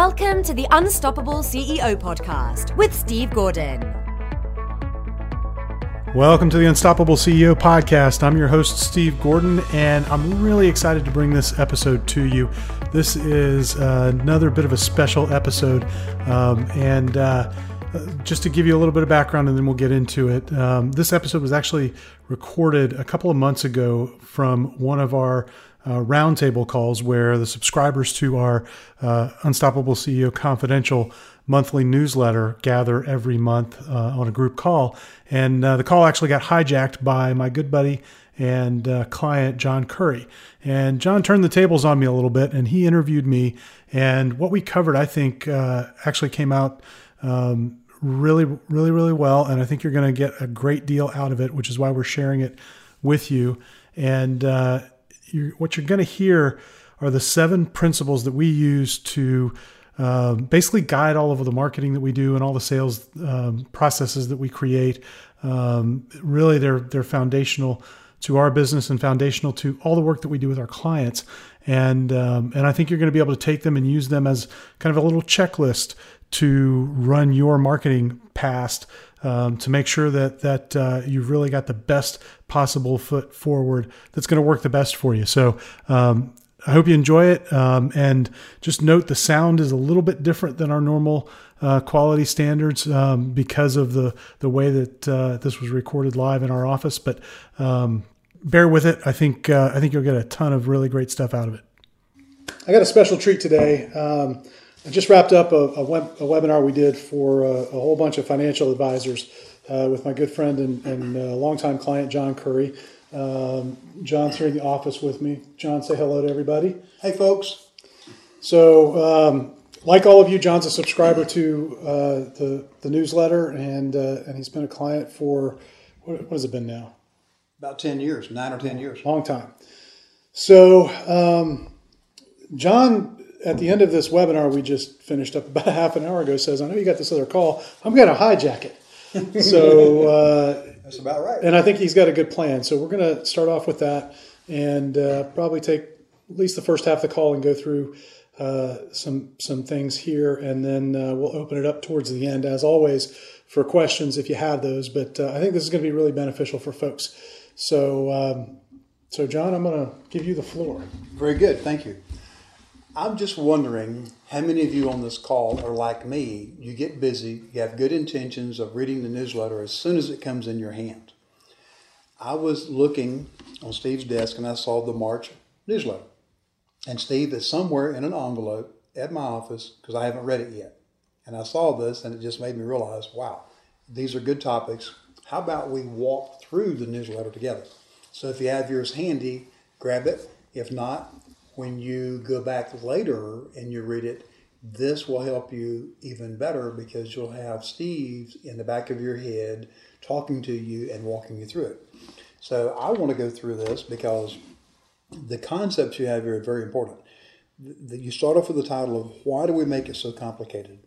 Welcome to the Unstoppable CEO podcast with Steve Gordon. Welcome to the Unstoppable CEO podcast. I'm your host, Steve Gordon, and I'm really excited to bring this episode to you. This is uh, another bit of a special episode. Um, and uh, just to give you a little bit of background and then we'll get into it. Um, this episode was actually recorded a couple of months ago from one of our uh, roundtable calls where the subscribers to our uh, Unstoppable CEO Confidential monthly newsletter gather every month uh, on a group call. And uh, the call actually got hijacked by my good buddy and uh, client, John Curry. And John turned the tables on me a little bit and he interviewed me. And what we covered, I think, uh, actually came out. Um, really, really, really well. And I think you're going to get a great deal out of it, which is why we're sharing it with you. And you're, what you're going to hear are the seven principles that we use to um, basically guide all of the marketing that we do and all the sales um, processes that we create. Um, really, they're they're foundational to our business and foundational to all the work that we do with our clients. And um, and I think you're going to be able to take them and use them as kind of a little checklist to run your marketing past um, to make sure that that uh, you've really got the best possible foot forward that's going to work the best for you. So um, I hope you enjoy it. Um, and just note the sound is a little bit different than our normal uh, quality standards um, because of the the way that uh, this was recorded live in our office. But um, bear with it. I think uh, I think you'll get a ton of really great stuff out of it. I got a special treat today. I just wrapped up a, a, web, a webinar we did for a, a, whole bunch of financial advisors uh, with my good friend and, and uh, longtime client, John Curry. Um, John's here in the office with me. John, say hello to everybody. Hey, folks. So, um, like all of you, John's a subscriber to uh, the, the newsletter, and, uh, and he's been a client for, what, what, has it been now? About 10 years, nine or 10 years. Long time. So, um, John at the end of this webinar we just finished up about a half an hour ago says, I know you got this other call. I'm going to hijack it. so uh, that's about right. And I think he's got a good plan. So we're going to start off with that and uh, probably take at least the first half of the call and go through uh, some some things here, and then uh, we'll open it up towards the end, as always, for questions if you have those. But uh, I think this is going to be really beneficial for folks. So, um, so John, I'm going to give you the floor. Very good. Thank you. I'm just wondering how many of you on this call are like me. You get busy, you have good intentions of reading the newsletter as soon as it comes in your hand. I was looking on Steve's desk and I saw the March newsletter. And Steve is somewhere in an envelope at my office because I haven't read it yet. And I saw this and it just made me realize wow, these are good topics. How about we walk through the newsletter together? So if you have yours handy, grab it. If not, when you go back later and you read it, this will help you even better because you'll have Steve in the back of your head talking to you and walking you through it. So I want to go through this because the concepts you have here are very important. You start off with the title of Why Do We Make It So Complicated?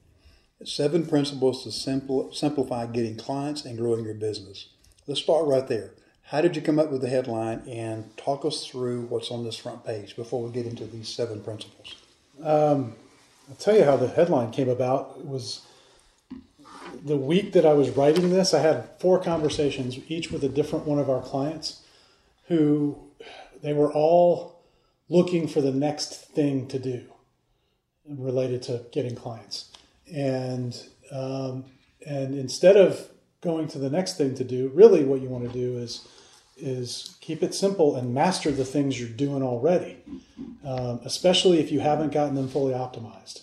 Seven Principles to Simplify Getting Clients and Growing Your Business. Let's start right there. How did you come up with the headline and talk us through what's on this front page before we get into these seven principles? Um, I'll tell you how the headline came about. It was the week that I was writing this, I had four conversations, each with a different one of our clients, who they were all looking for the next thing to do related to getting clients. And um, and instead of going to the next thing to do, really what you want to do is is keep it simple and master the things you're doing already, um, especially if you haven't gotten them fully optimized.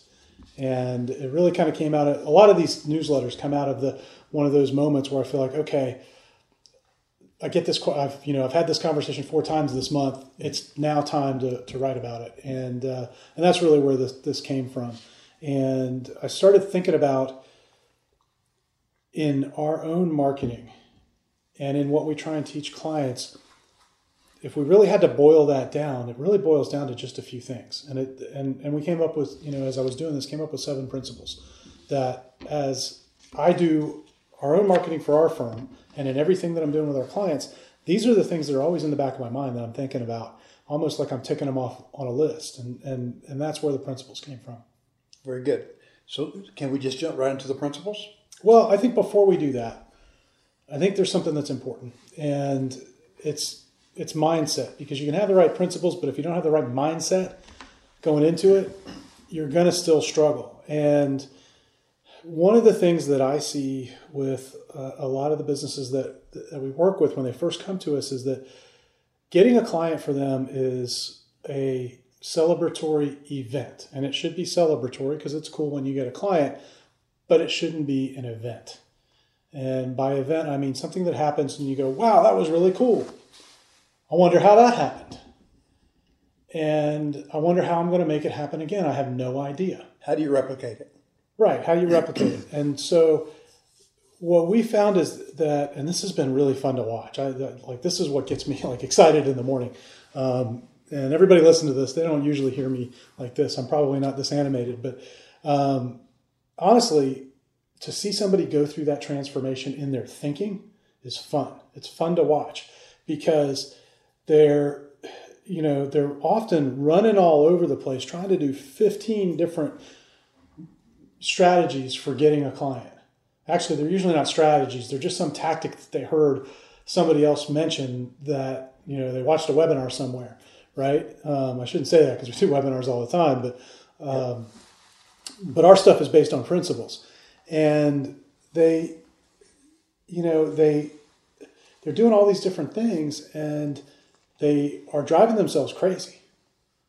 And it really kind of came out. Of, a lot of these newsletters come out of the one of those moments where I feel like, okay, I get this. I've you know I've had this conversation four times this month. It's now time to, to write about it, and uh, and that's really where this this came from. And I started thinking about in our own marketing and in what we try and teach clients, if we really had to boil that down, it really boils down to just a few things. And it and, and we came up with, you know, as I was doing this, came up with seven principles that as I do our own marketing for our firm and in everything that I'm doing with our clients, these are the things that are always in the back of my mind that I'm thinking about, almost like I'm ticking them off on a list. And and and that's where the principles came from. Very good. So, can we just jump right into the principles? Well, I think before we do that, I think there's something that's important, and it's it's mindset because you can have the right principles, but if you don't have the right mindset going into it, you're going to still struggle. And one of the things that I see with uh, a lot of the businesses that that we work with when they first come to us is that getting a client for them is a celebratory event, and it should be celebratory because it's cool when you get a client, but it shouldn't be an event. And by event, I mean something that happens and you go, wow, that was really cool. I wonder how that happened. And I wonder how I'm going to make it happen again. I have no idea. How do you replicate it? Right, how do you replicate it? And so what we found is that, and this has been really fun to watch. I like this is what gets me like excited in the morning. Um, and everybody listen to this. They don't usually hear me like this. I'm probably not this animated, but um, honestly, to see somebody go through that transformation in their thinking is fun. It's fun to watch because they're you know they're often running all over the place trying to do 15 different strategies for getting a client. Actually they're usually not strategies. They're just some tactic that they heard somebody else mention that you know they watched a webinar somewhere right? Um, i shouldn't say that because we do webinars all the time but um, but our stuff is based on principles. And they you know they they're doing all these different things and they are driving themselves crazy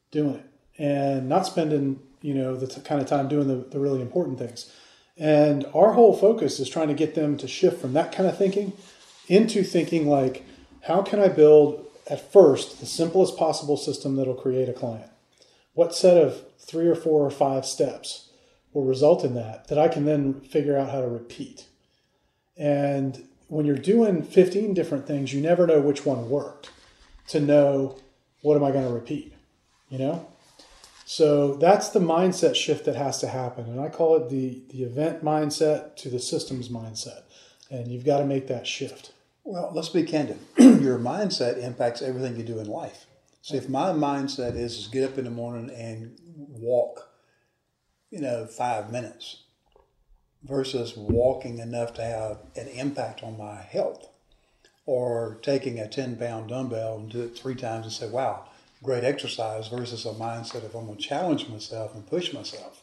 doing it and not spending you know the t- kind of time doing the, the really important things. And our whole focus is trying to get them to shift from that kind of thinking into thinking like how can i build at first the simplest possible system that'll create a client? What set of three or four or five steps will result in that that I can then figure out how to repeat. And when you're doing 15 different things, you never know which one worked to know what am I going to repeat, you know? So that's the mindset shift that has to happen. And I call it the, the event mindset to the systems mindset. And you've got to make that shift. Well, let's be candid. Your mindset impacts everything you do in life. So if my mindset is, is get up in the morning and walk you know, five minutes versus walking enough to have an impact on my health or taking a 10 pound dumbbell and do it three times and say, wow, great exercise versus a mindset of I'm going to challenge myself and push myself.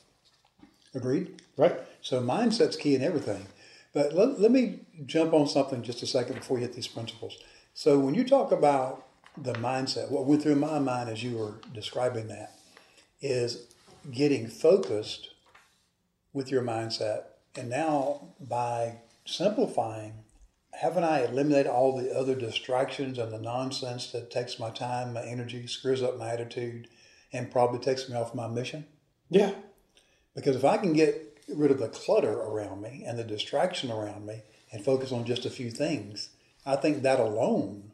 Agreed? Right. So mindset's key in everything. But let, let me jump on something just a second before we hit these principles. So when you talk about the mindset, what went through my mind as you were describing that is getting focused with your mindset. And now, by simplifying, haven't I eliminated all the other distractions and the nonsense that takes my time, my energy, screws up my attitude, and probably takes me off my mission? Yeah. Because if I can get rid of the clutter around me and the distraction around me and focus on just a few things, I think that alone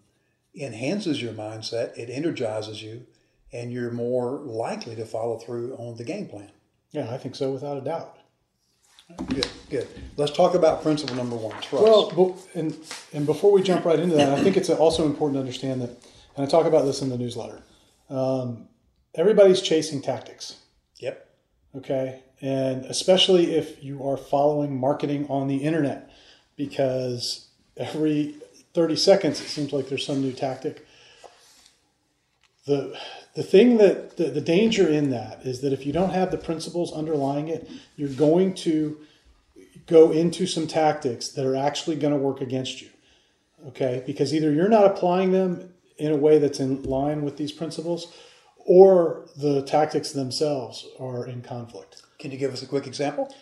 enhances your mindset, it energizes you, and you're more likely to follow through on the game plan. Yeah, I think so, without a doubt. Good, good. Let's talk about principle number one trust. Well, and, and before we jump right into that, I think it's also important to understand that, and I talk about this in the newsletter, um, everybody's chasing tactics. Yep. Okay. And especially if you are following marketing on the internet, because every 30 seconds it seems like there's some new tactic. The the thing that the, the danger in that is that if you don't have the principles underlying it, you're going to go into some tactics that are actually going to work against you. Okay? Because either you're not applying them in a way that's in line with these principles, or the tactics themselves are in conflict. Can you give us a quick example?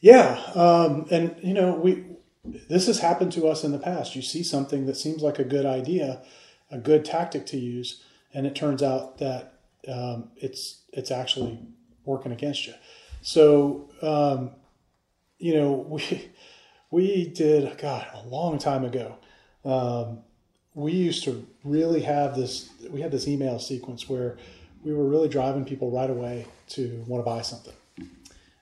Yeah, um, and you know we this has happened to us in the past. You see something that seems like a good idea, a good tactic to use, and it turns out that um, it's it's actually working against you. So um, you know we we did God a long time ago. Um, we used to really have this. We had this email sequence where we were really driving people right away to want to buy something,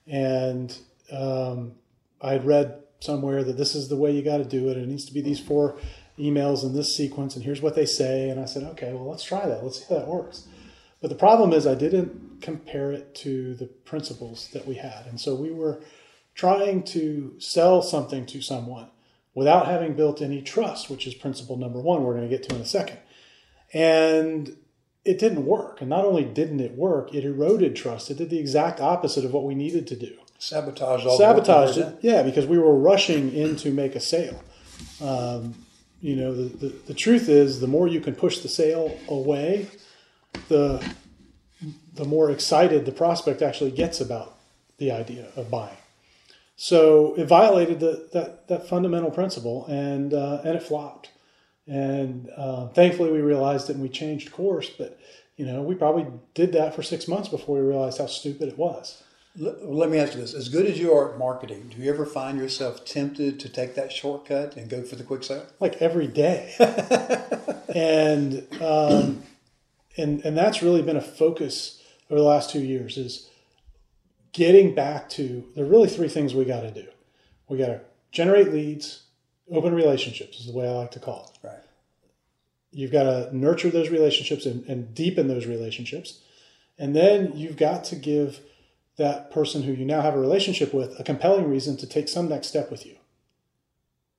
and um, I had read somewhere that this is the way you got to do it. It needs to be these four emails in this sequence, and here's what they say. And I said, okay, well, let's try that. Let's see how that works. But the problem is, I didn't compare it to the principles that we had. And so we were trying to sell something to someone without having built any trust, which is principle number one, we're going to get to in a second. And it didn't work. And not only didn't it work, it eroded trust. It did the exact opposite of what we needed to do. Sabotage all Sabotaged it, yeah, because we were rushing in to make a sale. Um, you know, the, the, the truth is, the more you can push the sale away, the the more excited the prospect actually gets about the idea of buying. So it violated the, that that fundamental principle, and uh, and it flopped. And uh, thankfully, we realized it and we changed course. But you know, we probably did that for six months before we realized how stupid it was. Let, me ask you this: As good as you are at marketing, do you ever find yourself tempted to take that shortcut and go for the quick sale? Like every day, and um, and and that's really been a focus over the last two years is getting back to there are really three things we got to do. We got to generate leads, open relationships is the way I like to call it. Right. You've got to nurture those relationships and, and deepen those relationships. And then you've got to give that person who you now have a relationship with a compelling reason to take some next step with you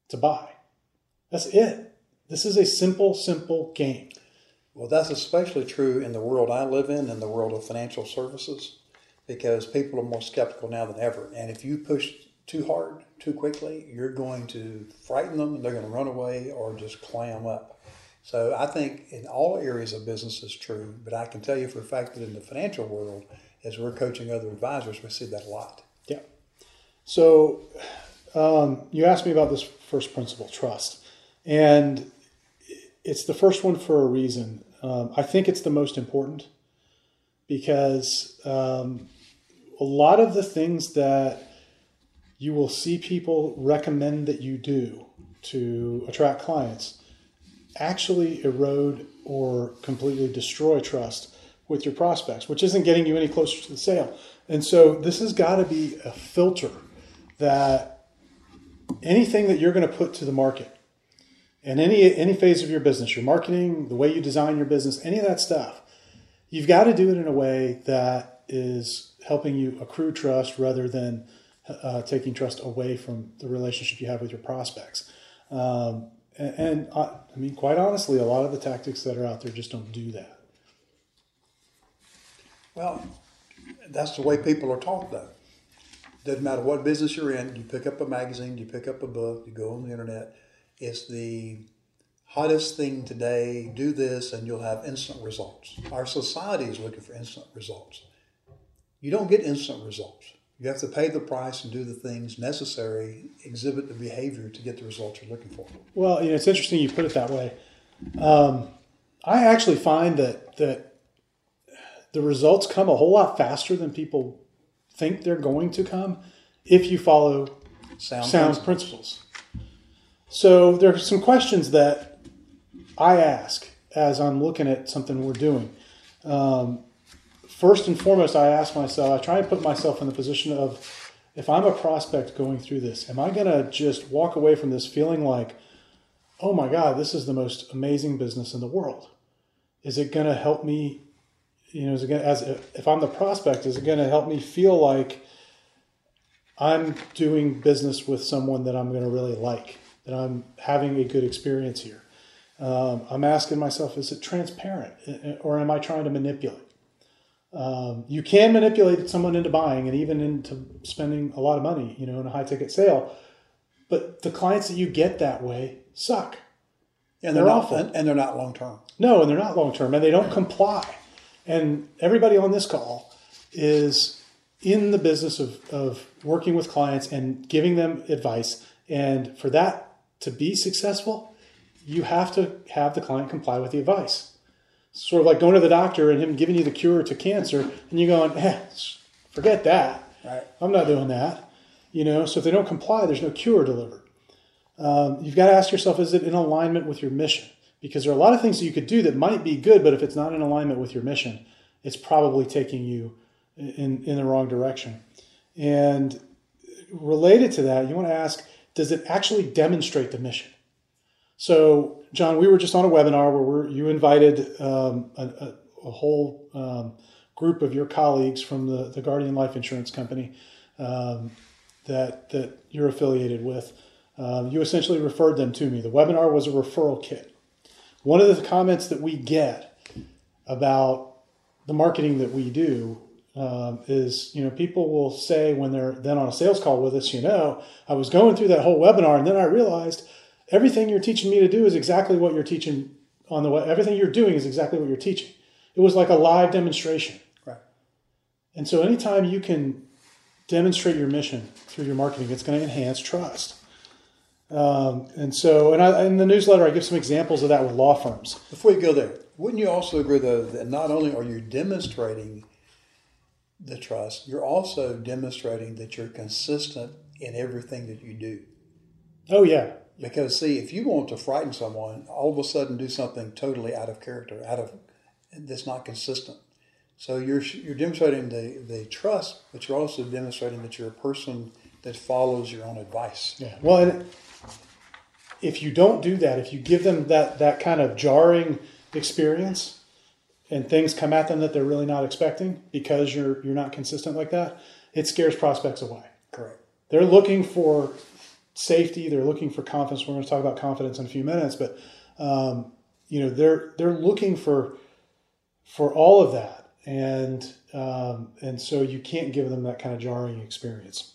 to buy. That's it. This is a simple, simple game. Well, that's especially true in the world I live in, in the world of financial services, because people are more skeptical now than ever. And if you push too hard, too quickly, you're going to frighten them and they're going to run away or just clam up. So I think in all areas of business is true, but I can tell you for a fact that in the financial world, as we're coaching other advisors, we see that a lot. Yeah. So um, you asked me about this first principle, trust. And it's the first one for a reason. Um, I think it's the most important because um, a lot of the things that you will see people recommend that you do to attract clients actually erode or completely destroy trust with your prospects, which isn't getting you any closer to the sale. And so this has got to be a filter that anything that you're going to put to the market in any any phase of your business, your marketing, the way you design your business, any of that stuff, you've got to do it in a way that is helping you accrue trust rather than uh, taking trust away from the relationship you have with your prospects. Um, and, and I, I mean, quite honestly, a lot of the tactics that are out there just don't do that. Well, that's the way people are taught, though. Doesn't matter what business you're in, you pick up a magazine, you pick up a book, you go on the internet it's the hottest thing today. Do this and you'll have instant results. Our society is looking for instant results. You don't get instant results. You have to pay the price and do the things necessary, exhibit the behavior to get the results you're looking for. Well, you know, it's interesting you put it that way. Um, I actually find that that the results come a whole lot faster than people think they're going to come if you follow sound, sound principles. So there are some questions that I ask as I'm looking at something we're doing. Um, first and foremost, I ask myself, I try and put myself in the position of if I'm a prospect going through this, am I going to just walk away from this feeling like, oh my God, this is the most amazing business in the world? Is it going to help me? You know, is it gonna, as if I'm the prospect, is it going to help me feel like I'm doing business with someone that I'm going to really like? that I'm having a good experience here. Um, I'm asking myself, is it transparent or am I trying to manipulate? Um, you can manipulate someone into buying and even into spending a lot of money, you know, in a high ticket sale. But the clients that you get that way suck. And they're, they're not, awful. And they're not long term. No, and they're not long term and they don't comply. And everybody on this call is in the business of, of working with clients and giving them advice. And for that to be successful, you have to have the client comply with the advice. Sort of like going to the doctor and him giving you the cure to cancer, and you going, eh, forget that. Right. I'm not doing that. You know, so if they don't comply, there's no cure delivered. Um, you've got to ask yourself, is it in alignment with your mission? Because there are a lot of things that you could do that might be good, but if it's not in alignment with your mission, it's probably taking you in, in the wrong direction. And related to that, you want to ask, does it actually demonstrate the mission? So, John, we were just on a webinar where you invited um, a, a, whole um, group of your colleagues from the, the Guardian Life Insurance Company um, that that you're affiliated with. Um, you essentially referred them to me. The webinar was a referral kit. One of the comments that we get about the marketing that we do um, is, you know, people will say when they're then on a sales call with us, you know, I was going through that whole webinar and then I realized everything you're teaching me to do is exactly what you're teaching on the way. Everything you're doing is exactly what you're teaching. It was like a live demonstration. Right. And so anytime you can demonstrate your mission through your marketing, it's going to enhance trust. Um, and so, and I, in the newsletter, I give some examples of that with law firms. Before you go there, wouldn't you also agree, though, that not only are you demonstrating the trust, you're also demonstrating that you're consistent in everything that you do? Oh, yeah. Because, see, if you want to frighten someone, all of a sudden do something totally out of character, out of that's not consistent. So you're you're demonstrating the, the trust, but you're also demonstrating that you're a person that follows your own advice. Yeah. Well, and if you don't do that, if you give them that that kind of jarring experience, and things come at them that they're really not expecting because you're you're not consistent like that, it scares prospects away. Correct. They're looking for safety. They're looking for confidence. We're going to talk about confidence in a few minutes, but um, you know they're they're looking for for all of that, and um, and so you can't give them that kind of jarring experience.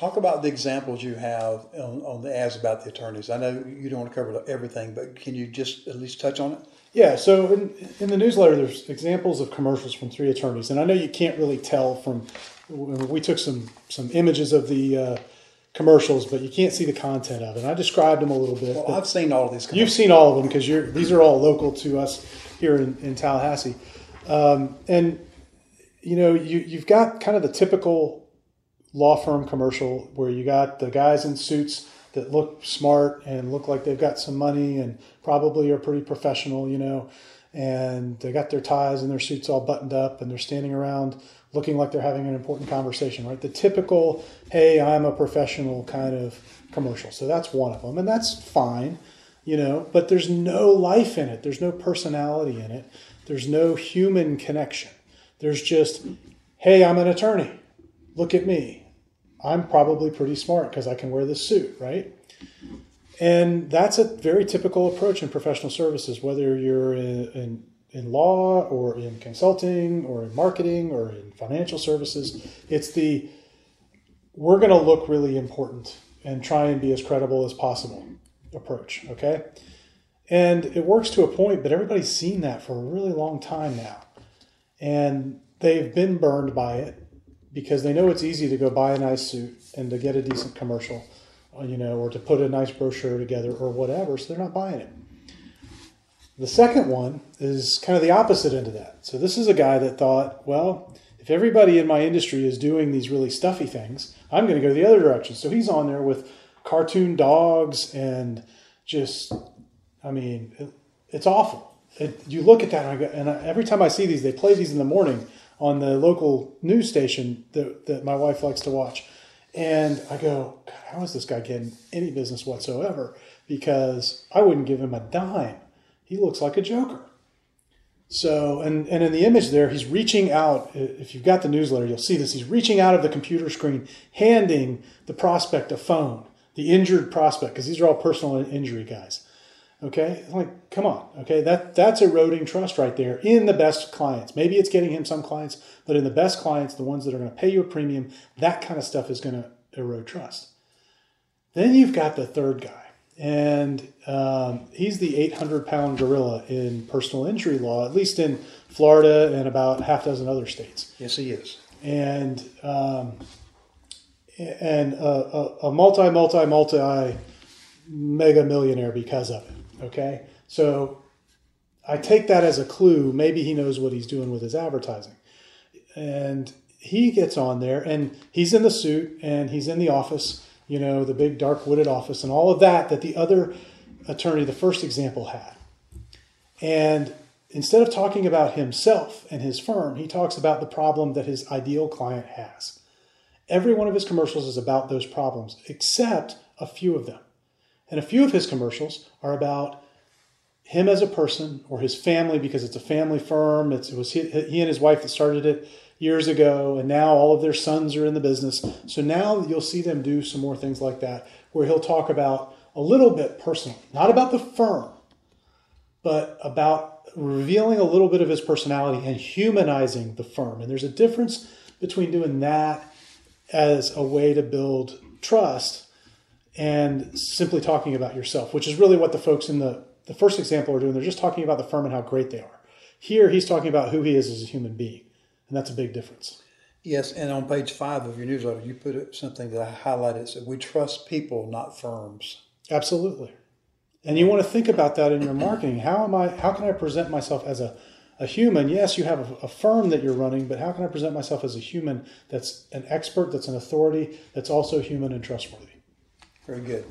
Talk about the examples you have on, on the ads about the attorneys. I know you don't want to cover everything, but can you just at least touch on it? Yeah, so in, in the newsletter, there's examples of commercials from three attorneys, and I know you can't really tell from. We took some some images of the uh, commercials, but you can't see the content of it. And I described them a little bit. Well, I've seen all of these. You've seen all of them because you're these are all local to us here in, in Tallahassee, um, and you know you you've got kind of the typical law firm commercial where you got the guys in suits that look smart and look like they've got some money and probably are pretty professional, you know, and they got their ties and their suits all buttoned up and they're standing around looking like they're having an important conversation, right? The typical, hey, I'm a professional kind of commercial. So that's one of them, and that's fine, you know, but there's no life in it, there's no personality in it, there's no human connection. There's just, hey, I'm an attorney. Look at me. I'm probably pretty smart because I can wear this suit, right? And that's a very typical approach in professional services, whether you're in, in, in, law or in consulting or in marketing or in financial services. It's the we're going to look really important and try and be as credible as possible approach, okay? And it works to a point, but everybody's seen that for a really long time now. And they've been burned by it because they know it's easy to go buy a nice suit and to get a decent commercial, uh, you know, or to put a nice brochure together or whatever. So they're not buying it. The second one is kind of the opposite end of that. So this is a guy that thought, well, if everybody in my industry is doing these really stuffy things, I'm going to go the other direction. So he's on there with cartoon dogs and just, I mean, it, it's awful. It, you look at that and, I go, and I, every time I see these, they play these in the morning on the local news station that, that my wife likes to watch. And I go, God, how is this guy getting any business whatsoever? Because I wouldn't give him a dime. He looks like a joker. So, and, and in the image there, he's reaching out. If you've got the newsletter, you'll see this. He's reaching out of the computer screen, handing the prospect a phone, the injured prospect, because these are all personal injury guys. Okay, like come on. Okay, that that's eroding trust right there in the best clients. Maybe it's getting him some clients, but in the best clients, the ones that are going to pay you a premium, that kind of stuff is going to erode trust. Then you've got the third guy, and um, he's the 800 pound gorilla in personal injury law, at least in Florida and about half dozen other states. Yes, he is. And um, and a, a multi multi multi mega millionaire because of it. Okay, so I take that as a clue. Maybe he knows what he's doing with his advertising. And he gets on there and he's in the suit and he's in the office, you know, the big dark wooded office and all of that that the other attorney, the first example, had. And instead of talking about himself and his firm, he talks about the problem that his ideal client has. Every one of his commercials is about those problems, except a few of them. And a few of his commercials are about him as a person or his family because it's a family firm. It's, it was he, he and his wife that started it years ago, and now all of their sons are in the business. So now you'll see them do some more things like that, where he'll talk about a little bit personal, not about the firm, but about revealing a little bit of his personality and humanizing the firm. And there's a difference between doing that as a way to build trust and simply talking about yourself, which is really what the folks in the the first example are doing, they're just talking about the firm and how great they are. Here, he's talking about who he is as a human being, and that's a big difference. Yes, and on page five of your newsletter, you put something that I highlighted. Said, "We trust people, not firms." Absolutely, and you want to think about that in your marketing. How am I? How can I present myself as a a human? Yes, you have a firm that you're running, but how can I present myself as a human that's an expert, that's an authority, that's also human and trustworthy? Very good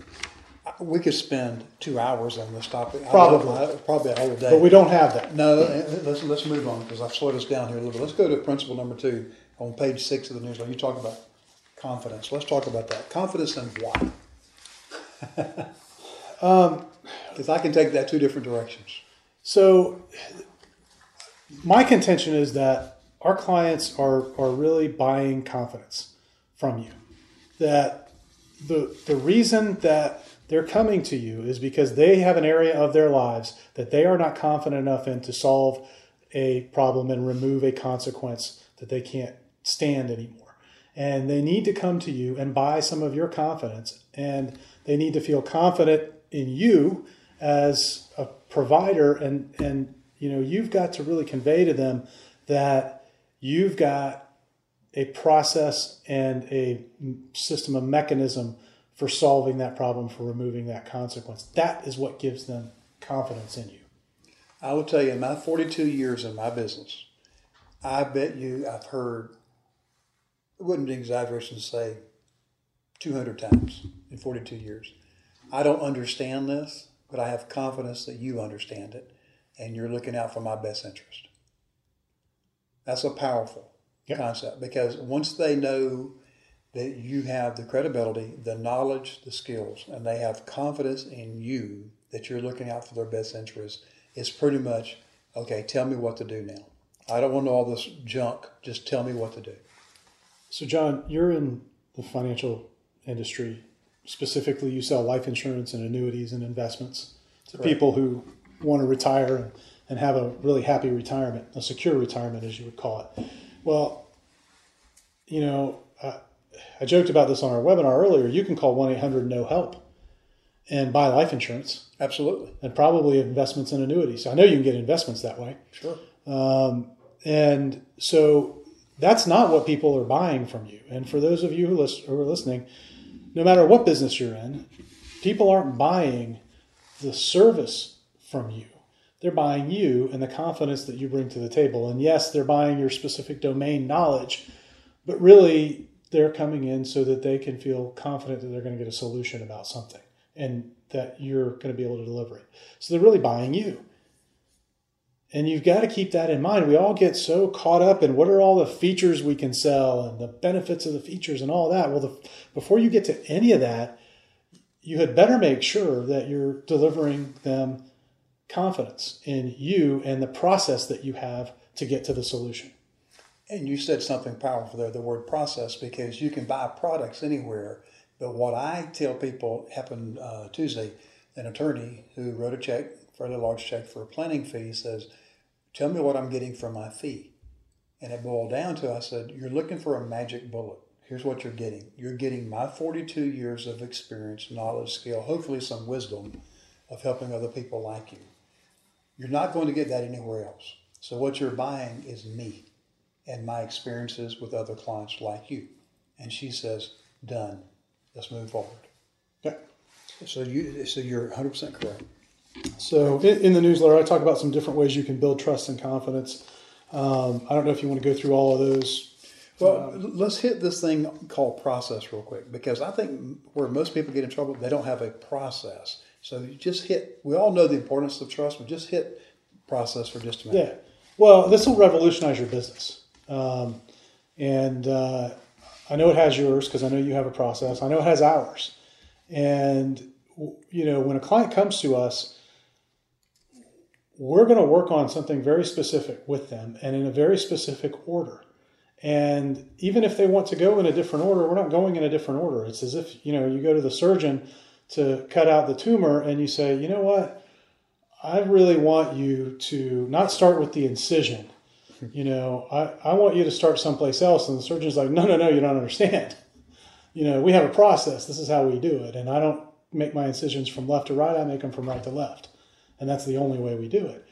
we could spend two hours on this topic. Probably. I, I, probably a whole day. But we don't have that. No, let's, let's move on because I've slowed us down here a little bit. Let's go to principle number two on page six of the newsletter. You talk about confidence. Let's talk about that. Confidence and why. Because um, I can take that two different directions. So, my contention is that our clients are, are really buying confidence from you. That the, the reason that they're coming to you is because they have an area of their lives that they are not confident enough in to solve a problem and remove a consequence that they can't stand anymore. And they need to come to you and buy some of your confidence. And they need to feel confident in you as a provider. And, and you know, you've got to really convey to them that you've got a process and a system, a mechanism for solving that problem, for removing that consequence. That is what gives them confidence in you. I will tell you, in my 42 years in my business, I bet you I've heard, it wouldn't be exaggeration to say 200 times in 42 years. I don't understand this, but I have confidence that you understand it and you're looking out for my best interest. That's a powerful yep. concept because once they know that you have the credibility, the knowledge, the skills, and they have confidence in you that you're looking out for their best interests, it's pretty much, okay, tell me what to do now. I don't want all this junk. Just tell me what to do. So, John, you're in the financial industry. Specifically, you sell life insurance and annuities and investments to Correct. people who want to retire and, and have a really happy retirement, a secure retirement, as you would call it. Well, you know, uh, I joked about this on our webinar earlier. You can call 1 800 No Help and buy life insurance. Absolutely. And probably investments and annuities. I know you can get investments that way. Sure. Um, and so that's not what people are buying from you. And for those of you who, list, who are listening, no matter what business you're in, people aren't buying the service from you. They're buying you and the confidence that you bring to the table. And yes, they're buying your specific domain knowledge, but really they're coming in so that they can feel confident that they're going to get a solution about something and that you're going to be able to deliver it. So they're really buying you. And you've got to keep that in mind. We all get so caught up in what are all the features we can sell and the benefits of the features and all that. Well, the, before you get to any of that, you had better make sure that you're delivering them confidence in you and the process that you have to get to the solution. And you said something powerful there, the word process, because you can buy products anywhere. But what I tell people happened uh, Tuesday, an attorney who wrote a check, fairly large check for a planning fee, says, Tell me what I'm getting for my fee. And it boiled down to I said, You're looking for a magic bullet. Here's what you're getting. You're getting my 42 years of experience, knowledge, skill, hopefully some wisdom of helping other people like you. You're not going to get that anywhere else. So what you're buying is me and my experiences with other clients like you. And she says, done. Let's move forward. Yeah. So you, so you're 100% correct. So in the newsletter, I talk about some different ways you can build trust and confidence. Um, I don't know if you want to go through all of those. Well, um, let's hit this thing called process real quick because I think where most people get in trouble, they don't have a process. So you just hit. We all know the importance of trust, but just hit process for just a minute. Yeah. Well, this will revolutionize your business. Um, and uh, I know it has yours because I know you have a process. I know it has ours. And, you know, when a client comes to us, we're going to work on something very specific with them and in a very specific order. And even if they want to go in a different order, we're not going in a different order. It's as if, you know, you go to the surgeon to cut out the tumor and you say, you know what? I really want you to not start with the incision. Hmm. You know, I, I want you to start someplace else. And the surgeon's like, no, no, no, you don't understand. You know, we have a process. This is how we do it. And I don't make my incisions from left to right, I make them from right to left. And that's the only way we do it.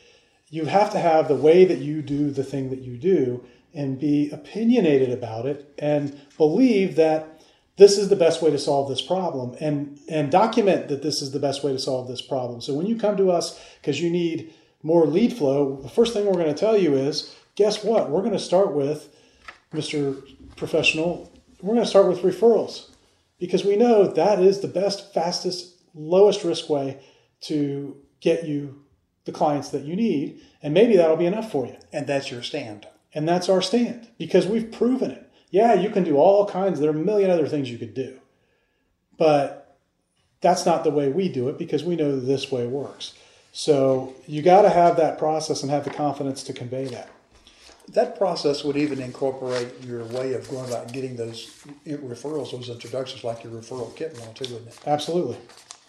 You have to have the way that you do the thing that you do and be opinionated about it and believe that this is the best way to solve this problem and and document that this is the best way to solve this problem. So when you come to us because you need more lead flow, the first thing we're going to tell you is, guess what? We're going to start with Mr. Professional, we're going to start with referrals because we know that is the best, fastest, lowest risk way to get you the clients that you need and maybe that'll be enough for you. And that's your stand. And that's our stand because we've proven it. Yeah, you can do all kinds, there are a million other things you could do. But that's not the way we do it because we know this way works. So you got to have that process and have the confidence to convey that. That process would even incorporate your way of going about getting those referrals, those introductions, like your referral kit and all too, wouldn't it? Absolutely.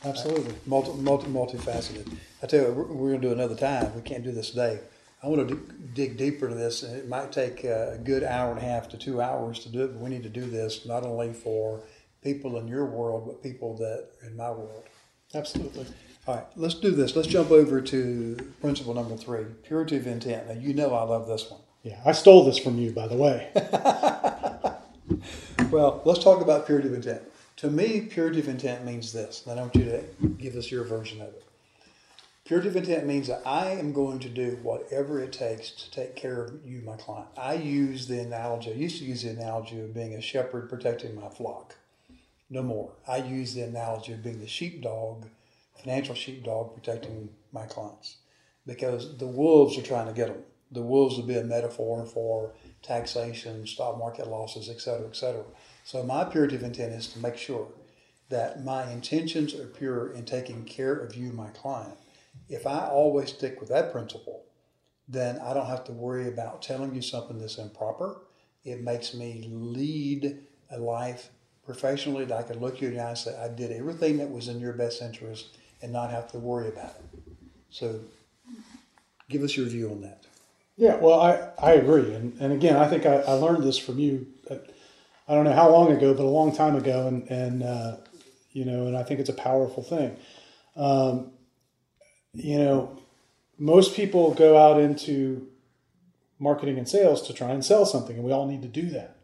Absolutely. Multi, multi, multifaceted. I tell you, we're, we're going to do another time. We can't do this today. I want to dig deeper into this, and it might take a good hour and a half to two hours to do it. But we need to do this not only for people in your world, but people that are in my world. Absolutely. All right, let's do this. Let's jump over to principle number three: purity of intent. Now, you know I love this one. Yeah, I stole this from you, by the way. well, let's talk about purity of intent. To me, purity of intent means this. And I want you to give us your version of it. Of intent means that I am going to do whatever it takes to take care of you, my client. I use the analogy, I used to use the analogy of being a shepherd protecting my flock. No more. I use the analogy of being the sheepdog, financial sheepdog protecting my clients. Because the wolves are trying to get them. The wolves would be a metaphor for taxation, stock market losses, et cetera, et cetera. So my purity of intent is to make sure that my intentions are pure in taking care of you, my client if I always stick with that principle, then I don't have to worry about telling you something that's improper. It makes me lead a life professionally that I can look you in the eye and say, I did everything that was in your best interest and not have to worry about it. So give us your view on that. Yeah, well, I, I agree. And, and again, I think I, I learned this from you. I don't know how long ago, but a long time ago. And, and uh, you know, and I think it's a powerful thing. Um, you know, most people go out into marketing and sales to try and sell something, and we all need to do that.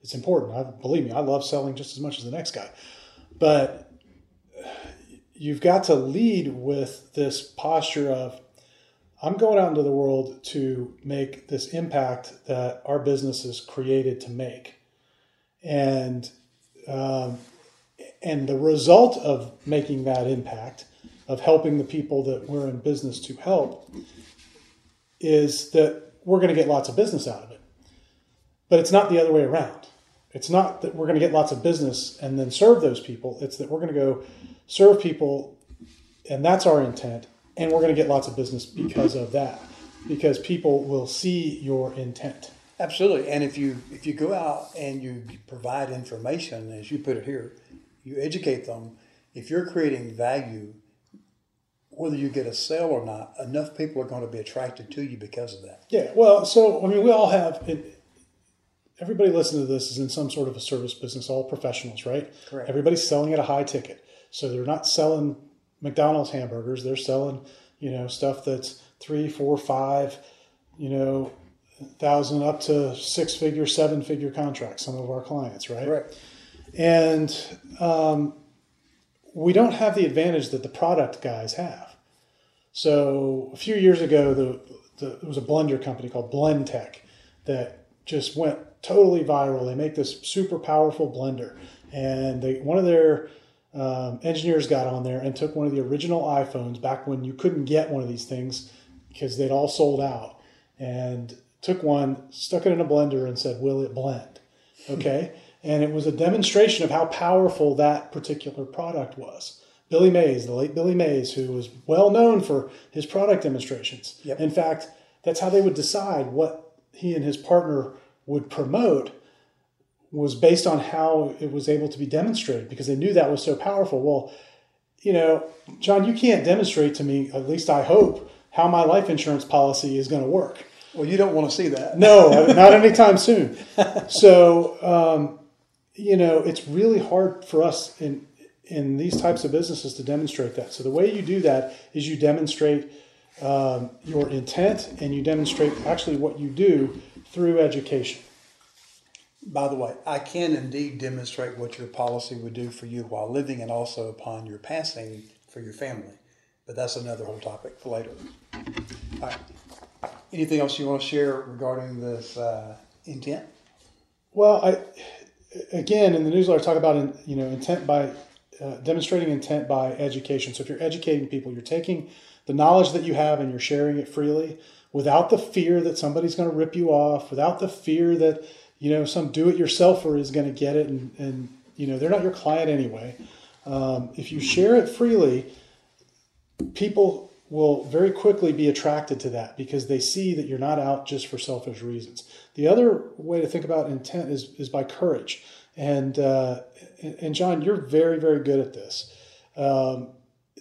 It's important. I believe me, I love selling just as much as the next guy. But you've got to lead with this posture of I'm going out into the world to make this impact that our business is created to make. And um, and the result of making that impact of helping the people that we're in business to help is that we're going to get lots of business out of it. But it's not the other way around. It's not that we're going to get lots of business and then serve those people. It's that we're going to go serve people, and that's our intent, and we're going to get lots of business because of that, because people will see your intent. Absolutely, and if you if you go out and you provide information, as you put it here, you educate them. If you're creating value whether you get a sale or not, enough people are going to be attracted to you because of that. Yeah, well, so I mean, we all have. It, everybody listening to this is in some sort of a service business. All professionals, right? Correct. Everybody's selling at a high ticket, so they're not selling McDonald's hamburgers. They're selling, you know, stuff that's three, four, five, you know, thousand up to six figure, seven figure contracts. Some of our clients, right? Right. And um, we don't have the advantage that the product guys have. So a few years ago, the, the there was a blender company called Blendtec that just went totally viral. They make this super powerful blender, and they one of their um, engineers got on there and took one of the original iPhones back when you couldn't get one of these things because they'd all sold out, and took one, stuck it in a blender, and said, "Will it blend?" Okay. And it was a demonstration of how powerful that particular product was Billy Mays, the late Billy Mays, who was well known for his product demonstrations. Yep. In fact, that's how they would decide what he and his partner would promote was based on how it was able to be demonstrated because they knew that was so powerful. Well, you know, John, you can't demonstrate to me, at least I hope, how my life insurance policy is going to work. Well, you don't want to see that. No, not anytime soon. So, um, you know, it's really hard for us in in these types of businesses to demonstrate that. So the way you do that is you demonstrate um, your intent and you demonstrate actually what you do through education. By the way, I can indeed demonstrate what your policy would do for you while living and also upon your passing for your family. But that's another whole topic for later. All right. Anything else you want to share regarding this uh, intent? Well, I again in the newsletter I talk about you know intent by uh, demonstrating intent by education. So if you're educating people, you're taking the knowledge that you have and you're sharing it freely without the fear that somebody's going to rip you off, without the fear that you know some do-it-yourselfer is going to get it and, and you know they're not your client anyway. Um, if you share it freely, people will very quickly be attracted to that because they see that you're not out just for selfish reasons. The other way to think about intent is, is by courage. And, uh, and John, you're very, very good at this. Um,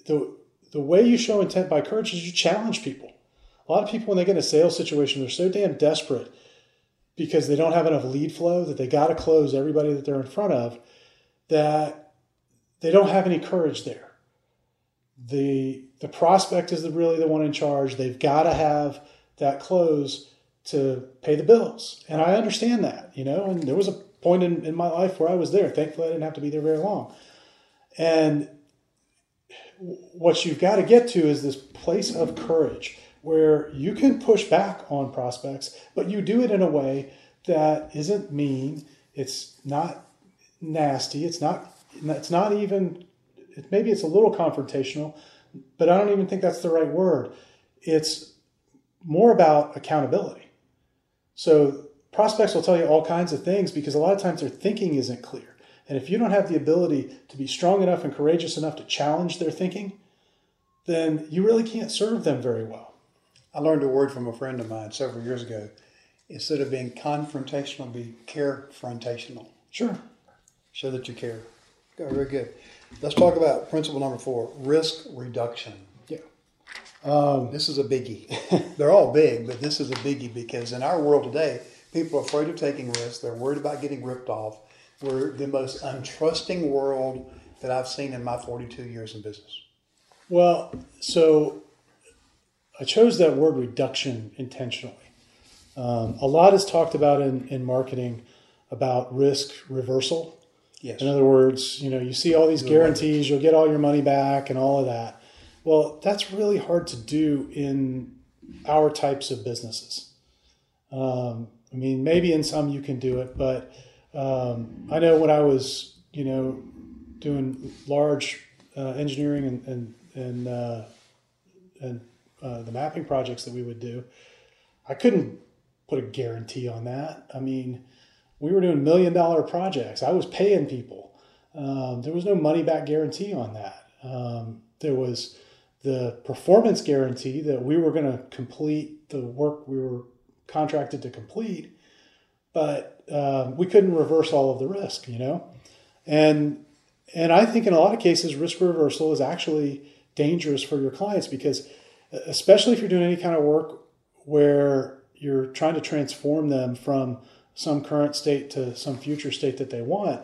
the, the way you show intent by courage is you challenge people. A lot of people, when they get in a sales situation, they're so damn desperate because they don't have enough lead flow that they got to close everybody that they're in front of that they don't have any courage there the the prospect is the, really the one in charge. They've got to have that close to pay the bills, and I understand that, you know. And there was a point in, in my life where I was there. Thankfully, I didn't have to be there very long. And what you've got to get to is this place of courage where you can push back on prospects, but you do it in a way that isn't mean. It's not nasty. It's not. It's not even maybe it's a little confrontational, but I don't even think that's the right word. It's more about accountability. So prospects will tell you all kinds of things because a lot of times their thinking isn't clear. And if you don't have the ability to be strong enough and courageous enough to challenge their thinking, then you really can't serve them very well. I learned a word from a friend of mine several years ago. Instead of being confrontational, be carefrontational. Sure. Show that you care. Very good. Let's talk about principle number four risk reduction. Yeah. Um, this is a biggie. They're all big, but this is a biggie because in our world today, people are afraid of taking risks. They're worried about getting ripped off. We're the most untrusting world that I've seen in my 42 years in business. Well, so I chose that word reduction intentionally. Um, a lot is talked about in, in marketing about risk reversal. Yes. In other words, you know, you see all these guarantees, you'll get all your money back and all of that. Well, that's really hard to do in our types of businesses. Um, I mean, maybe in some you can do it, but um, I know when I was, you know, doing large uh, engineering and and and, uh, and uh, the mapping projects that we would do, I couldn't put a guarantee on that. I mean, we were doing million dollar projects. I was paying people. Um, there was no money back guarantee on that. Um, there was the performance guarantee that we were going to complete the work we were contracted to complete, but uh, we couldn't reverse all of the risk, you know. And and I think in a lot of cases, risk reversal is actually dangerous for your clients because, especially if you're doing any kind of work where you're trying to transform them from some current state to some future state that they want,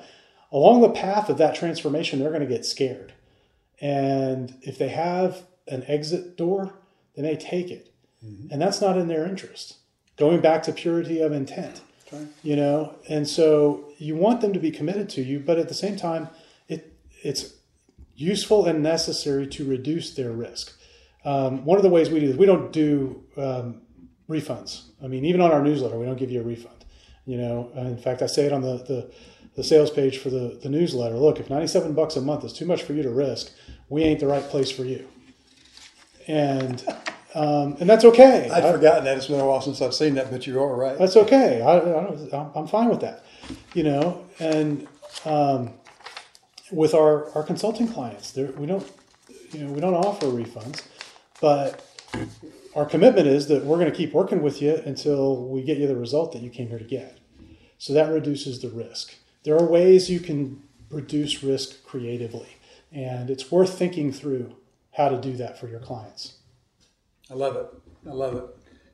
along the path of that transformation, they're going to get scared. And if they have an exit door, they may take it. Mm-hmm. And that's not in their interest. Going back to purity of intent. Right. You know, and so you want them to be committed to you, but at the same time, it it's useful and necessary to reduce their risk. Um, one of the ways we do this, we don't do um, refunds. I mean, even on our newsletter, we don't give you a refund. You know, in fact, I say it on the, the, the sales page for the, the newsletter. Look, if 97 bucks a month is too much for you to risk, we ain't the right place for you. And um, and that's okay. I'd I, forgotten that. It's been a while since I've seen that, but you are right. That's okay. I, I am fine with that. You know, and um, with our, our consulting clients, there, we don't you know we don't offer refunds, but our commitment is that we're going to keep working with you until we get you the result that you came here to get. So that reduces the risk. There are ways you can reduce risk creatively, and it's worth thinking through how to do that for your clients. I love it. I love it.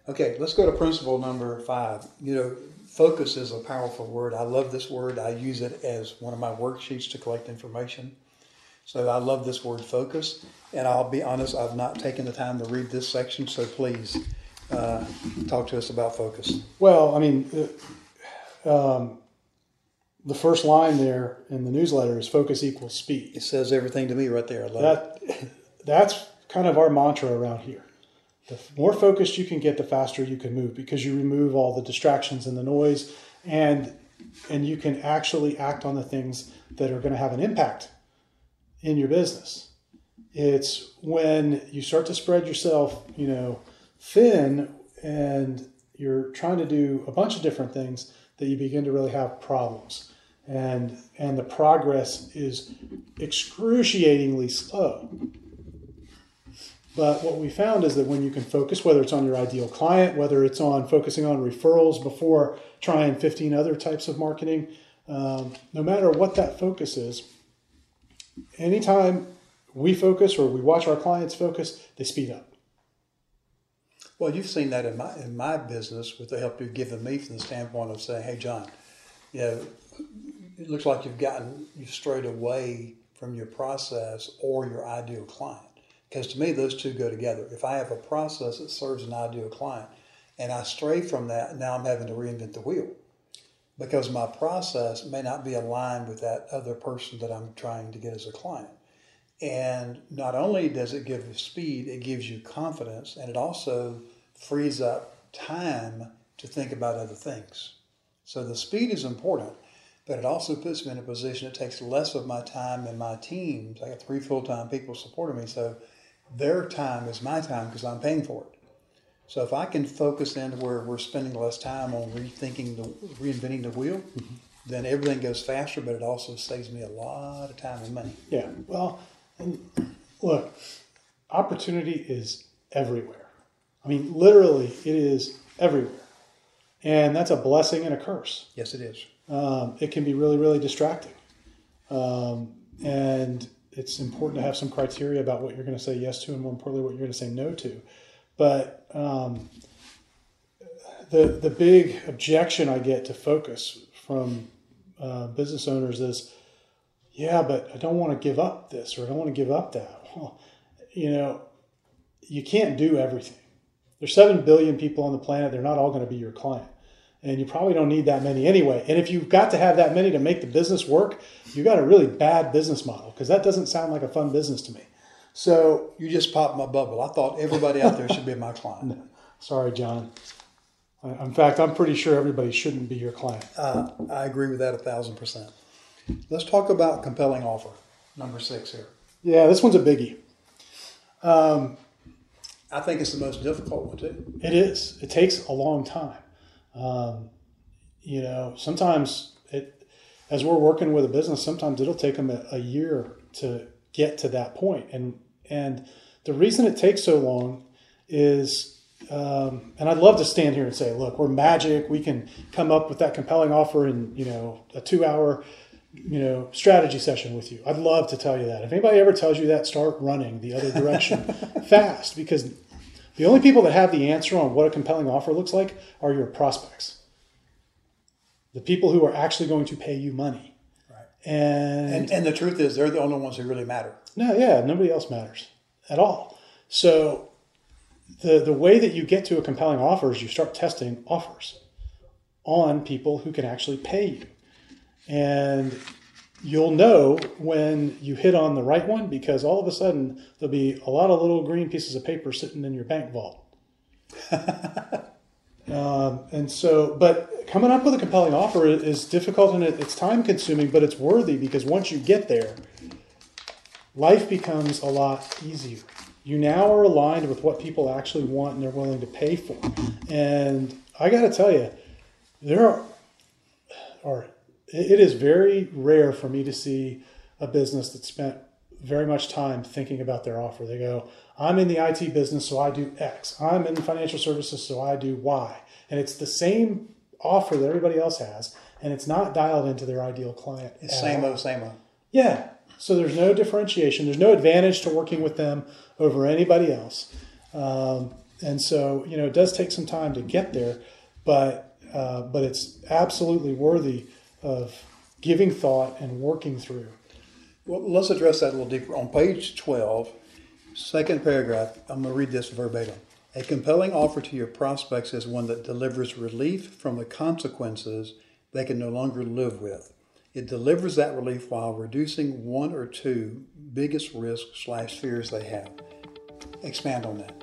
Okay, let's go to principle number five. You know, focus is a powerful word. I love this word. I use it as one of my worksheets to collect information. So I love this word focus. And I'll be honest, I've not taken the time to read this section. So please uh, talk to us about focus. Well, I mean, uh, um, the first line there in the newsletter is focus equals speed. It says everything to me right there. I love that, it. That's kind of our mantra around here the more focused you can get, the faster you can move because you remove all the distractions and the noise, and and you can actually act on the things that are going to have an impact in your business. It's when you start to spread yourself, you know, thin, and you're trying to do a bunch of different things that you begin to really have problems, and and the progress is excruciatingly slow but what we found is that when you can focus, whether it's on your ideal client, whether it's on focusing on referrals before trying 15 other types of marketing, um, no matter what that focus is, anytime we focus or we watch our clients focus, they speed up. Well, you've seen that in my in my business with the help you've given me from the standpoint of saying, "Hey, John, you know, it looks like you've gotten you've strayed away from your process or your ideal client." Because to me, those two go together. If I have a process that serves an ideal client and I stray from that, now I'm having to reinvent the wheel because my process may not be aligned with that other person that I'm trying to get as a client. And not only does it give speed, it gives you confidence and it also frees up time to think about other things. So the speed is important, but it also puts me in a position that takes less of my time and my teams. I got three full time people supporting me, so their time is my time because I'm paying for it. So if I can focus in where we're spending less time on rethinking the reinventing the wheel, mm-hmm. then everything goes faster, but it also saves me a lot of time and money. Yeah. Well, look, opportunity is everywhere. I mean, literally, it is everywhere, and that's a blessing and a curse. Yes, it is. Um, it can be really, really distracting, um, and it's important to have some criteria about what you're going to say yes to and more importantly what you're going to say no to. But um, the the big objection i get to focus from uh, business owners is yeah but i don't want to give up this or i don't want to give up that. Well, you know you can't do everything. There's 7 billion people on the planet. They're not all going to be your client and you probably don't need that many anyway. And if you've got to have that many to make the business work, you've got a really bad business model because that doesn't sound like a fun business to me. So you just popped my bubble. I thought everybody out there should be my client. Sorry, John. In fact, I'm pretty sure everybody shouldn't be your client. Uh, I agree with that a thousand percent. Let's talk about compelling offer. Number six here. Yeah, this one's a biggie. Um, I think it's the most difficult one too. It is. It takes a long time. Um, you know, sometimes it, as we're working with a business, sometimes it'll take them a, a year to get to that point. And, and the reason it takes so long is, um, and I'd love to stand here and say, look, we're magic. We can come up with that compelling offer in, you know, a two hour, you know, strategy session with you. I'd love to tell you that. If anybody ever tells you that, start running the other direction fast because the only people that have the answer on what a compelling offer looks like are your prospects. The people who are actually going to pay you money. Right. And, and, and the truth is, they're the only ones who really matter. No, yeah, nobody else matters at all. So the the way that you get to a compelling offer is you start testing offers on people who can actually pay you. And you'll know when you hit on the right one because all of a sudden there'll be a lot of little green pieces of paper sitting in your bank vault. um, and so, but coming up with a compelling offer is difficult and it's time consuming, but it's worthy because once you get there, life becomes a lot easier. You now are aligned with what people actually want and they're willing to pay for. And I got to tell you, there are, are it is very rare for me to see a business that spent very much time thinking about their offer. They go, I'm in the IT business, so I do X. I'm in financial services, so I do Y. And it's the same offer that everybody else has, and it's not dialed into their ideal client. It's same old, same old. Yeah. So there's no differentiation. There's no advantage to working with them over anybody else. Um, and so, you know, it does take some time to get there, but uh, but it's absolutely worthy of giving thought and working through. Well, let's address that a little deeper. On page 12, second paragraph, I'm going to read this verbatim. A compelling offer to your prospects is one that delivers relief from the consequences they can no longer live with. It delivers that relief while reducing one or two biggest risks slash fears they have. Expand on that.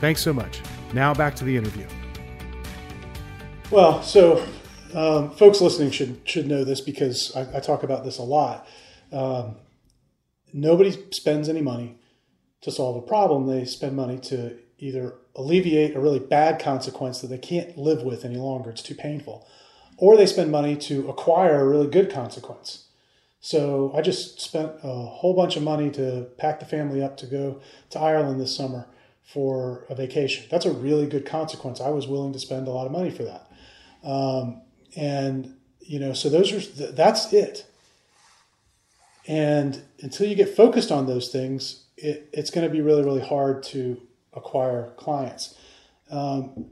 Thanks so much. Now back to the interview. Well, so um, folks listening should should know this because I, I talk about this a lot. Um, nobody spends any money to solve a problem. They spend money to either alleviate a really bad consequence that they can't live with any longer. It's too painful, or they spend money to acquire a really good consequence. So I just spent a whole bunch of money to pack the family up to go to Ireland this summer for a vacation. That's a really good consequence. I was willing to spend a lot of money for that. Um, and, you know, so those are, that's it. And until you get focused on those things, it, it's going to be really, really hard to acquire clients. Um,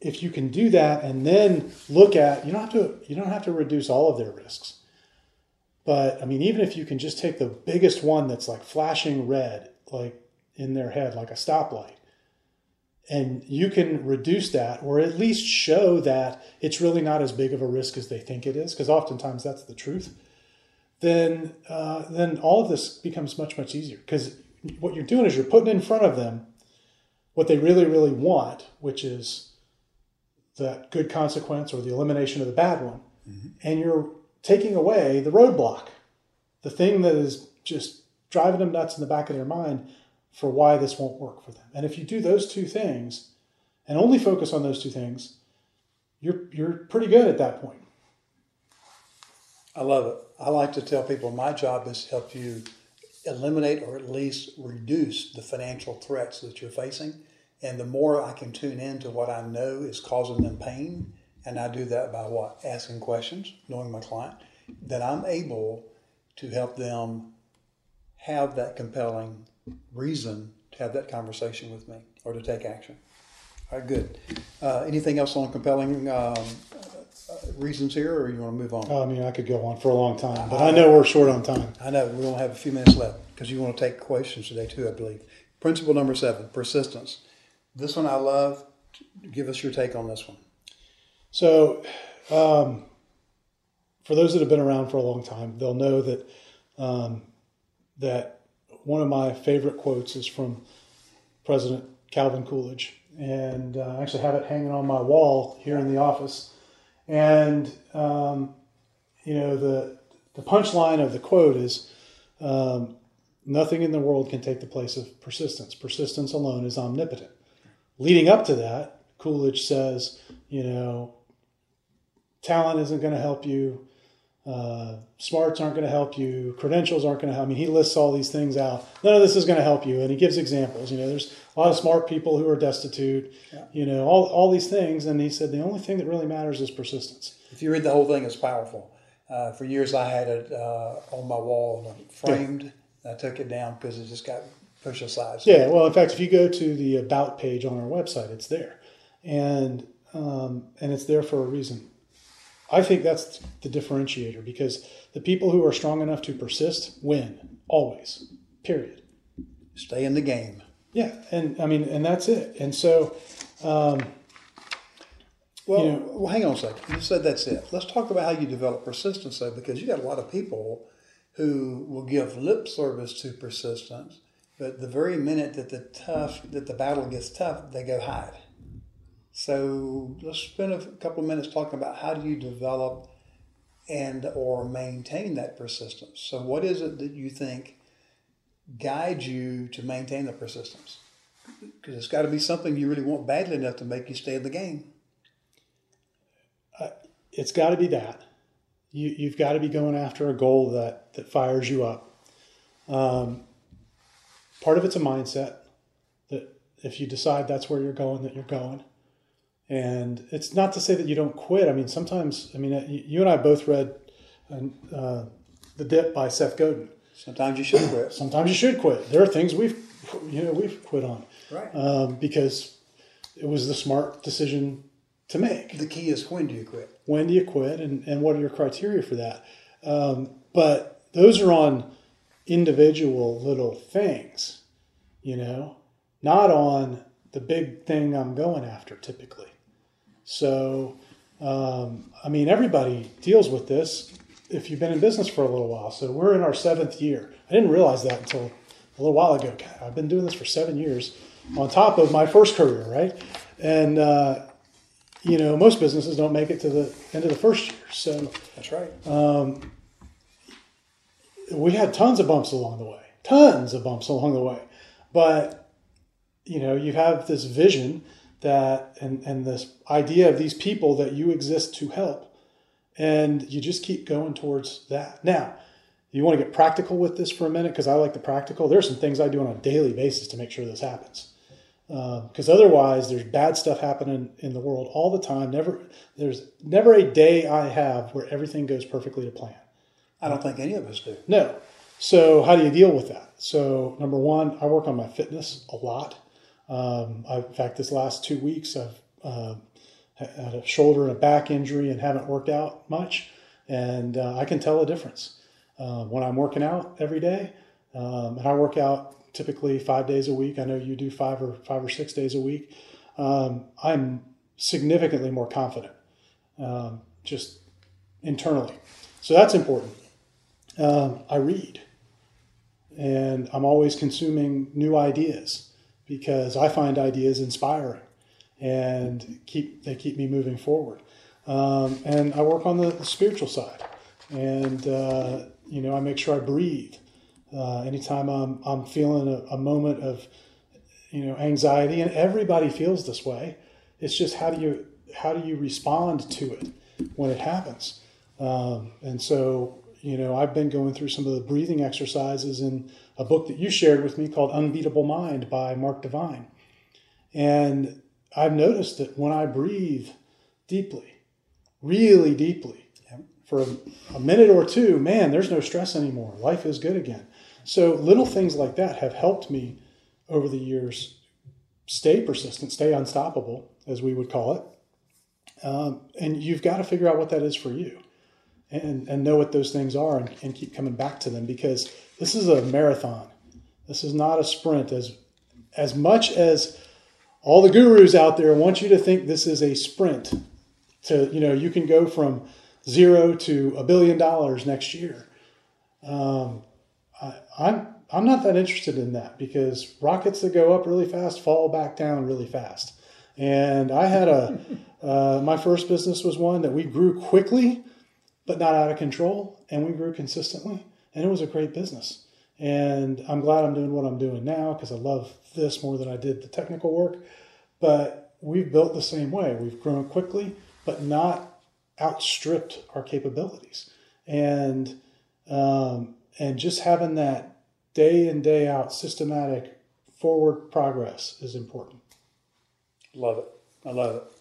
if you can do that and then look at, you don't have to, you don't have to reduce all of their risks. But I mean, even if you can just take the biggest one that's like flashing red, like in their head, like a stoplight, and you can reduce that or at least show that it's really not as big of a risk as they think it is because oftentimes that's the truth then uh, then all of this becomes much much easier because what you're doing is you're putting in front of them what they really really want which is that good consequence or the elimination of the bad one mm-hmm. and you're taking away the roadblock the thing that is just driving them nuts in the back of their mind for why this won't work for them. And if you do those two things and only focus on those two things, you're you're pretty good at that point. I love it. I like to tell people my job is to help you eliminate or at least reduce the financial threats that you're facing. And the more I can tune in to what I know is causing them pain, and I do that by what? Asking questions, knowing my client, that I'm able to help them have that compelling reason to have that conversation with me or to take action. All right, good. Uh, anything else on compelling um, uh, reasons here, or you want to move on? I mean, I could go on for a long time, but I, I know we're short on time. I know we only have a few minutes left because you want to take questions today too, I believe. Principle number seven: persistence. This one I love. Give us your take on this one. So, um, for those that have been around for a long time, they'll know that um, that one of my favorite quotes is from President Calvin Coolidge, and uh, I actually have it hanging on my wall here in the office. And um, you know the the punchline of the quote is, um, "Nothing in the world can take the place of persistence. Persistence alone is omnipotent." Leading up to that, Coolidge says, you know, talent isn't going to help you. Uh, smarts aren't going to help you. Credentials aren't going to help. I mean, he lists all these things out. None of this is going to help you, and he gives examples. You know, there's a lot of smart people who are destitute. Yeah. You know, all all these things, and he said the only thing that really matters is persistence. If you read the whole thing, it's powerful. Uh, for years, I had it uh, on my wall, framed. Yeah. I took it down because it just got pushed aside. Yeah, well, in fact, if you go to the about page on our website, it's there, and um, and it's there for a reason I think that's the differentiator because the people who are strong enough to persist win always. Period. Stay in the game. Yeah, and I mean, and that's it. And so, um, well, you know, well, hang on a second. You said that's it. Let's talk about how you develop persistence, though, because you got a lot of people who will give lip service to persistence, but the very minute that the tough that the battle gets tough, they go hide. So let's spend a couple of minutes talking about how do you develop and or maintain that persistence. So what is it that you think guides you to maintain the persistence? Because it's got to be something you really want badly enough to make you stay in the game. Uh, it's got to be that. You, you've got to be going after a goal that, that fires you up. Um, part of it's a mindset that if you decide that's where you're going, that you're going. And it's not to say that you don't quit. I mean, sometimes, I mean, uh, you and I both read uh, The Dip by Seth Godin. Sometimes you should quit. Sometimes you should quit. There are things we've, you know, we've quit on. Right. Um, because it was the smart decision to make. The key is when do you quit? When do you quit and, and what are your criteria for that? Um, but those are on individual little things, you know, not on the big thing I'm going after typically. So, um, I mean, everybody deals with this if you've been in business for a little while. So, we're in our seventh year. I didn't realize that until a little while ago. God, I've been doing this for seven years on top of my first career, right? And, uh, you know, most businesses don't make it to the end of the first year. So, that's right. Um, we had tons of bumps along the way, tons of bumps along the way. But, you know, you have this vision that and, and this idea of these people that you exist to help. And you just keep going towards that. Now you want to get practical with this for a minute because i like the practical. There's some things i do on a daily basis to make sure this happens. Because um, otherwise there's bad stuff happening in the world all the time. Never there's never a day i have where everything goes perfectly to plan. I don't think any of us do. No. So how do you deal with that? So number one i work on my fitness a lot um, in fact, this last two weeks, I've uh, had a shoulder and a back injury and haven't worked out much, and uh, I can tell a difference uh, when I'm working out every day. Um, and I work out typically five days a week. I know you do five or five or six days a week. Um, I'm significantly more confident, um, just internally. So that's important. Um, I read, and I'm always consuming new ideas because I find ideas inspiring and keep they keep me moving forward. Um, and I work on the, the spiritual side, and uh, you know I make sure I breathe. Uh, anytime I'm I'm feeling a, a, moment of you know anxiety, and everybody feels this way. It's just how do you how do you respond to it when it happens? Um, and so you know I've been going through some of the breathing exercises in a book that you shared with me called Unbeatable Mind by Mark Divine. And I've noticed that when I breathe deeply, really deeply, for a, a, minute or two, man, there's no stress anymore. Life is good again. So little things like that have helped me over the years stay persistent, stay unstoppable, as we would call it. Um, and you've got to figure out what that is for you and, and know what those things are and, and keep coming back to them because this is a marathon. This is not a sprint. As as much as all the gurus out there want you to think this is a sprint, to you know you can go from zero to a billion dollars next year. Um, I, I'm I'm not that interested in that because rockets that go up really fast fall back down really fast. And I had a uh, my first business was one that we grew quickly, but not out of control, and we grew consistently and it was a great business. And I'm glad I'm doing what I'm doing now because I love this more than I did the technical work. But we've built the same way. We've grown quickly, but not outstripped our capabilities. And um, and just having that day in day out systematic forward progress is important. Love it. I love it.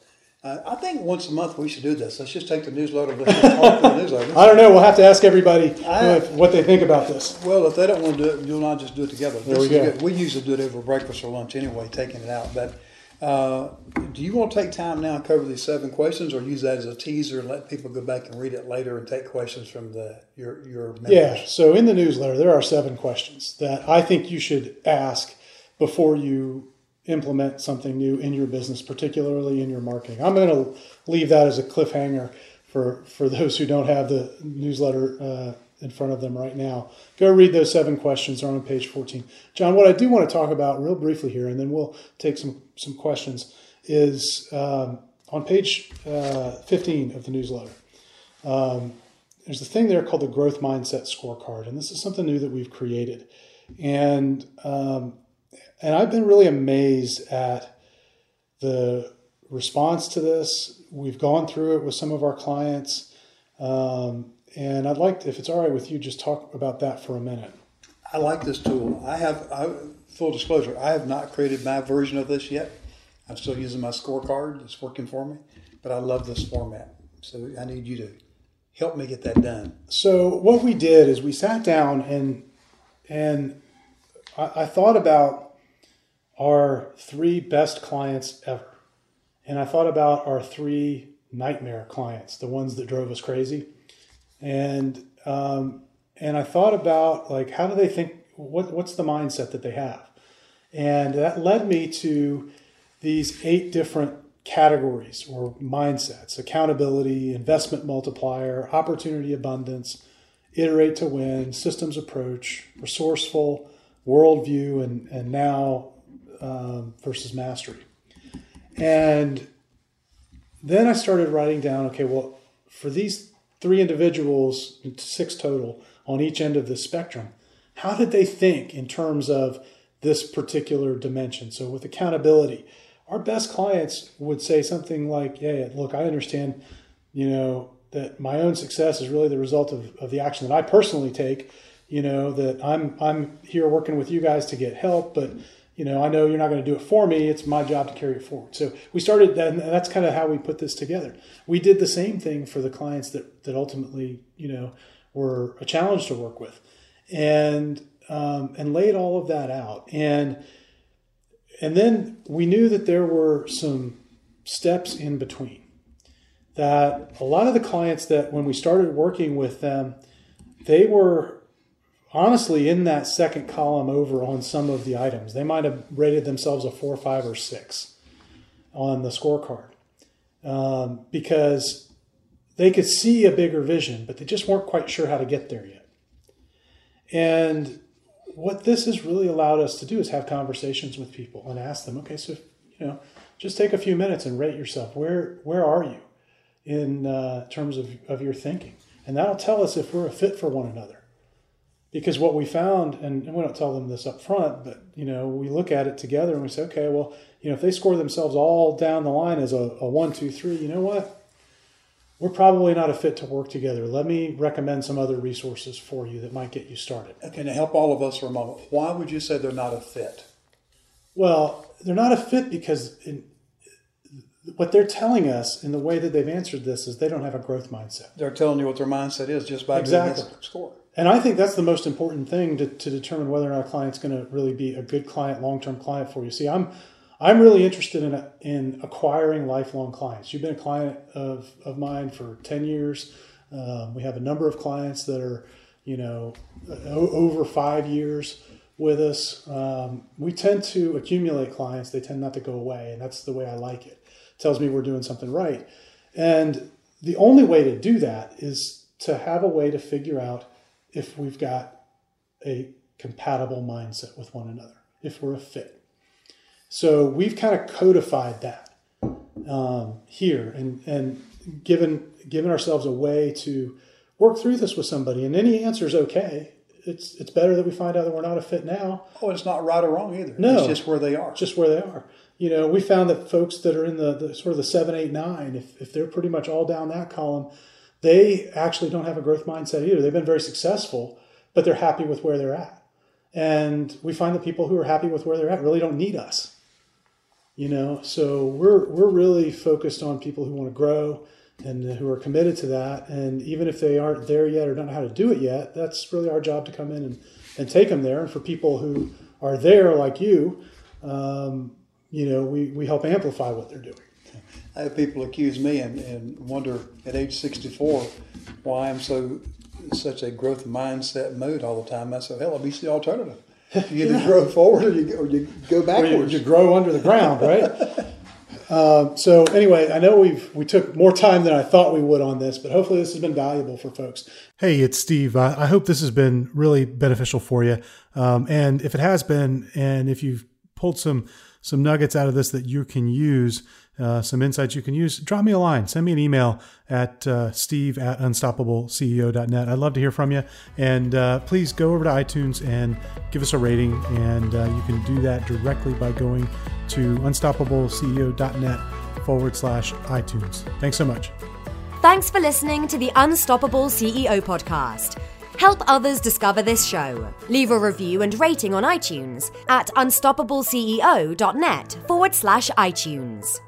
Uh, I think once a month we should do this. Let's just take the newsletter. Talk the newsletter. I don't know. We'll have to ask everybody I, what they think about this. Well, if they don't want to do it, you and I just do it together. There this we go. Good. We usually do it over breakfast or lunch anyway, taking it out. But uh, do you want to take time now and cover these seven questions, or use that as a teaser and let people go back and read it later and take questions from the your your members? Yeah. So in the newsletter, there are seven questions that I think you should ask before you implement something new in your business, particularly in your marketing. I'm going to leave that as a cliffhanger for, for those who don't have the newsletter uh, in front of them right now. Go read those seven questions. They're on page 14. John, what I do want to talk about real briefly here, and then we'll take some, some questions, is um, on page uh, 15 of the newsletter. Um, there's a thing there called the growth mindset scorecard, and this is something new that we've created. And um, and I've been really amazed at the response to this. We've gone through it with some of our clients, um, and I'd like, to, if it's all right with you, just talk about that for a minute. I like this tool. I have, I, full disclosure, I have not created my version of this yet. I'm still using my scorecard. It's working for me, but I love this format. So I need you to help me get that done. So what we did is we sat down and and I, I thought about our three best clients ever, and I thought about our three nightmare clients, the ones that drove us crazy, and um, and I thought about like how do they think what what's the mindset that they have, and that led me to these eight different categories or mindsets accountability, investment multiplier, opportunity abundance, iterate to win, systems approach, resourceful, worldview, and, and now um, versus mastery. And then I started writing down okay, well, for these three individuals, six total on each end of the spectrum, how did they think in terms of this particular dimension? So, with accountability, our best clients would say something like, "Yeah, look, I understand, you know, that my own success is really the result of, of the action that I personally take. You know, that I'm I'm here working with you guys to get help, but you know, I know you're not going to do it for me. It's my job to carry it forward. So we started, and that's kind of how we put this together. We did the same thing for the clients that that ultimately, you know, were a challenge to work with, and um, and laid all of that out. And and then we knew that there were some steps in between. That a lot of the clients that when we started working with them, they were honestly in that second column over on some of the items. They might have rated themselves a four, five, or six on the scorecard um, because they could see a bigger vision, but they just weren't quite sure how to get there yet. And what this has really allowed us to do is have conversations with people and ask them, okay, so you know, just take a few minutes and rate yourself. Where where are you in uh, terms of, of your thinking? And that'll tell us if we're a fit for one another. Because what we found, and, and we don't tell them this up front, but you know, we look at it together and we say, okay, well, you know, if they score themselves all down the line as a, a one, two, three, you know what? we're probably not a fit to work together. Let me recommend some other resources for you that might get you started. Okay, to help all of us for a moment, why would you say they're not a fit? Well, they're not a fit because in, what they're telling us in the way that they've answered this is they don't have a growth mindset. They're telling you what their mindset is just by exactly. doing this score. And I think that's the most important thing to, to determine whether or not a client's going to really be a good client, long term client for you. See, I'm I'm really interested in, in acquiring lifelong clients. You've been a client of, of mine for 10 years. Um, we have a number of clients that are, you know, over five years with us. Um, we tend to accumulate clients. They tend not to go away. And that's the way I like it. it. Tells me we're doing something right. And the only way to do that is to have a way to figure out if we've got a compatible mindset with one another, if we're a fit. So we've kind of codified that um, here and, and given, given ourselves a way to work through this with somebody. And any answer is okay. It's, it's better that we find out that we're not a fit now. Oh, it's not right or wrong either. No, it's just where they are. Just where they are. You know, we found that folks that are in the, the sort of the seven, eight, nine, if, if they're pretty much all down that column, they actually don't have a growth mindset either. They've been very successful, but they're happy with where they're at. And we find that people who are happy with where they're at really don't need us you know so we're we're really focused on people who want to grow and who are committed to that and even if they aren't there yet or don't know how to do it yet that's really our job to come in and, and take them there and for people who are there like you um, you know we, we help amplify what they're doing i have people accuse me and, and wonder at age 64 why i'm so such a growth mindset mode all the time i said hell i'll be the alternative you either yeah. grow forward or you, or you go backwards. You, you, grow under the ground, right? Uh, so anyway, I know we've we took more time than I thought we would on this, but hopefully this has been valuable for folks. Hey, it's Steve. I, I hope this has been really beneficial for you. Um, and if it has been, and if you've pulled some some nuggets out of this that you can use, uh, some insights you can use, drop me a line. Send me an email at uh, steve at unstoppableceo.net. I'd love to hear from you. And uh, please go over to iTunes and give us a rating. And uh, you can do that directly by going to unstoppableceo.net forward slash iTunes. Thanks so much. Thanks for listening to the Unstoppable CEO podcast. Help others discover this show. Leave a review and rating on iTunes at unstoppableceo.net forward slash iTunes.